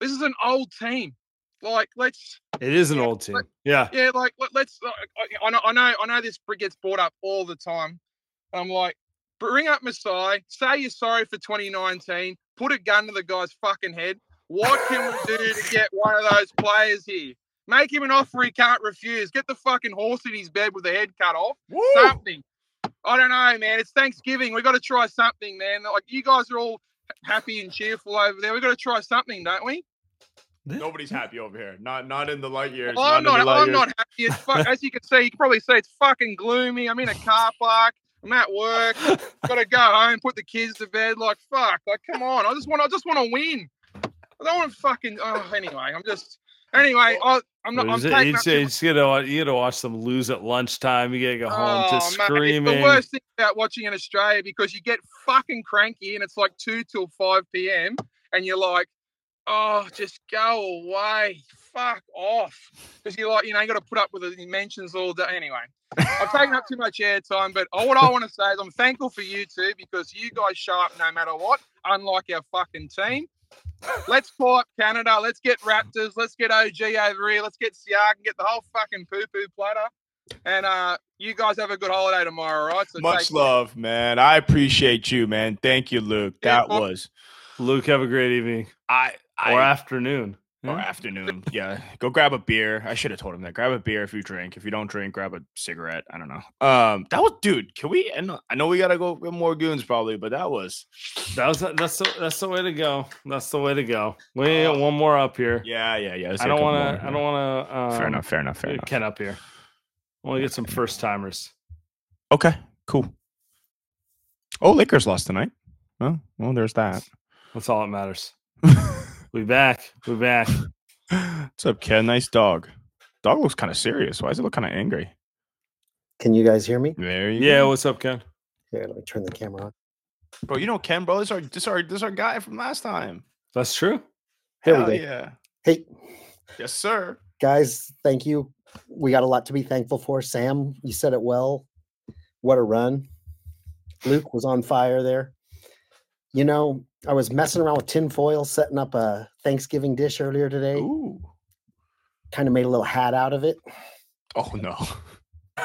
This is an old team. Like, let's It is an Yeah, old team. but- Yeah. yeah, like let, let's. uh, I, I know, I know, I know. This gets brought up all the time. I'm like, bring up Masai. Say you're sorry for 2019. Put a gun to the guy's fucking head. What can we do to get one of those players here? Make him an offer he can't refuse. Get the fucking horse in his bed with the head cut off. Woo! Something. I don't know, man. It's Thanksgiving. We've got to try something, man. Like you guys are all happy and cheerful over there. We've got to try something, don't we? Nobody's happy over here. Not not in the light years. Well, I'm not. not. light I'm years. not happy. It's fu- as you can see, you can probably see it's fucking gloomy. I'm in a car park. I'm at work. *laughs* Got to go home, put the kids to bed. Like fuck. Like come on. I just want. I just want to win. I don't want to fucking. Oh, anyway, I'm just. Anyway, I, I'm not. I'm Lose it. taking You up too you gotta, you gotta watch them lose at lunchtime. You gotta go home Oh, mate, screaming. It's the worst thing about watching in Australia because you get fucking cranky and it's like 2 till 5 p.m. and you're like, oh, just go away. Fuck off. Because you're like, you know, you got to put up with the mentions all day. Anyway, I've taken up too much airtime, but all what I want to say is I'm thankful for you two because you guys show up no matter what, unlike our fucking team. Let's call up Canada. Let's get Raptors. Let's get OG over here. Let's get Siak and get the whole fucking poo poo platter. And uh, you guys have a good holiday tomorrow, all right? So Much take care. love, man. I appreciate you, man. Thank you, Luke. Yeah, That well- was Luke, have a great evening I. I or afternoon. Or afternoon. Yeah, go grab a beer. I should have told him that. Grab a beer if you drink. If you don't drink, grab a cigarette. I don't know. Um, that was, dude. Can we? end? I know we gotta go get more goons probably, but that was. That was that's the that's the way to go. That's the way to go. We got one more up here. Yeah, yeah, yeah. I don't want to. I don't want to. Um, Fair enough. Fair enough. Fair enough. Ken up here. I want to get some first timers. Okay, cool. Oh, Lakers lost tonight. Well, well, there's that. That's all that matters. *laughs* We back. We're back. What's up, Ken? Nice dog. Dog looks kind of serious. Why does it look kind of angry? Can you guys hear me? There you Yeah. go. What's up, Ken? Here, let me turn the camera on. bro. You know Ken, bro. This our this our this our guy from last time. That's true. Here Hell we go. yeah. Hey, Yes, sir. guys, thank you. We got a lot to be thankful for. Sam, you said it well. What a run. Luke was on fire there. You know, I was messing around with tinfoil, setting up a Thanksgiving dish earlier today. Ooh. Kind of made a little hat out of it. Oh no.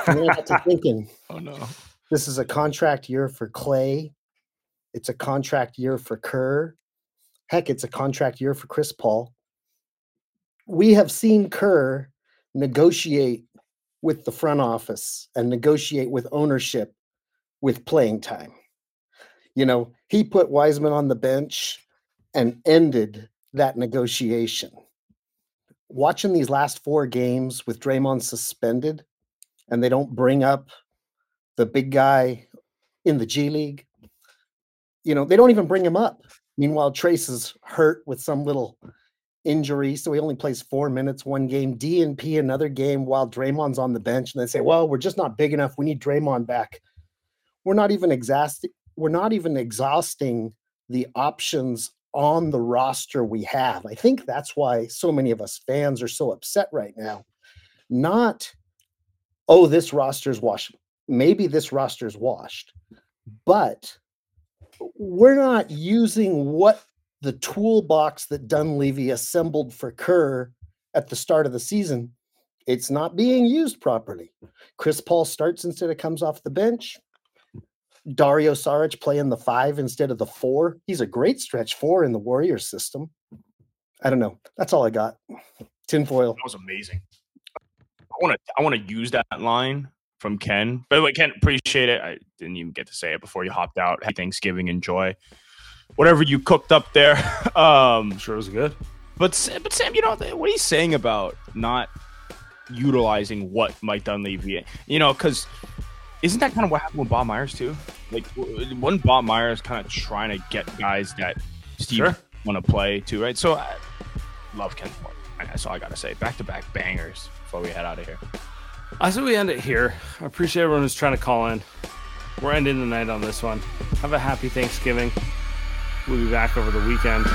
And then I got to *laughs* thinking, Oh no. this is a contract year for Klay It's a contract year for Kerr. Heck, it's a contract year for Chris Paul. We have seen Kerr negotiate with the front office and negotiate with ownership with playing time. You know, he put Wiseman on the bench and ended that negotiation. Watching these last four games with Draymond suspended and they don't bring up the big guy in the G League, you know, they don't even bring him up. Meanwhile, Trayce is hurt with some little injury, so he only plays four minutes one game. DNP another game while Draymond's on the bench, and they say, "Well, we're just not big enough. We need Draymond back." We're not even exhausting. We're not even exhausting the options on the roster we have. I think that's why so many of us fans are so upset right now. Not, oh, this roster's washed. Maybe this roster's washed, but we're not using what the toolbox that Dunleavy assembled for Kerr at the start of the season. It's not being used properly. Chris Paul starts instead of comes off the bench. Dario Saric playing the five instead of the four. He's a great stretch four in the Warriors system. I don't know. That's all I got. Tinfoil. That was amazing. I want to I want to use that line from Ken. By the way, Ken, appreciate it. I didn't even get to say it before you hopped out. Happy Thanksgiving, enjoy whatever you cooked up there. *laughs* Um, sure it was good. But but Sam, you know what he's saying about not utilizing what Mike Dunleavy, you know, because isn't that kind of what happened with Bob Myers too? Like, wasn't Bob Myers kind of trying to get guys that Steve Sure. want to play too, right? So I love Ken Ford. That's all I gotta say. Back to back bangers before we head out of here. I say we end it here. I appreciate everyone who's trying to call in. We're ending the night on this one. Have a happy Thanksgiving. We'll be back over the weekend.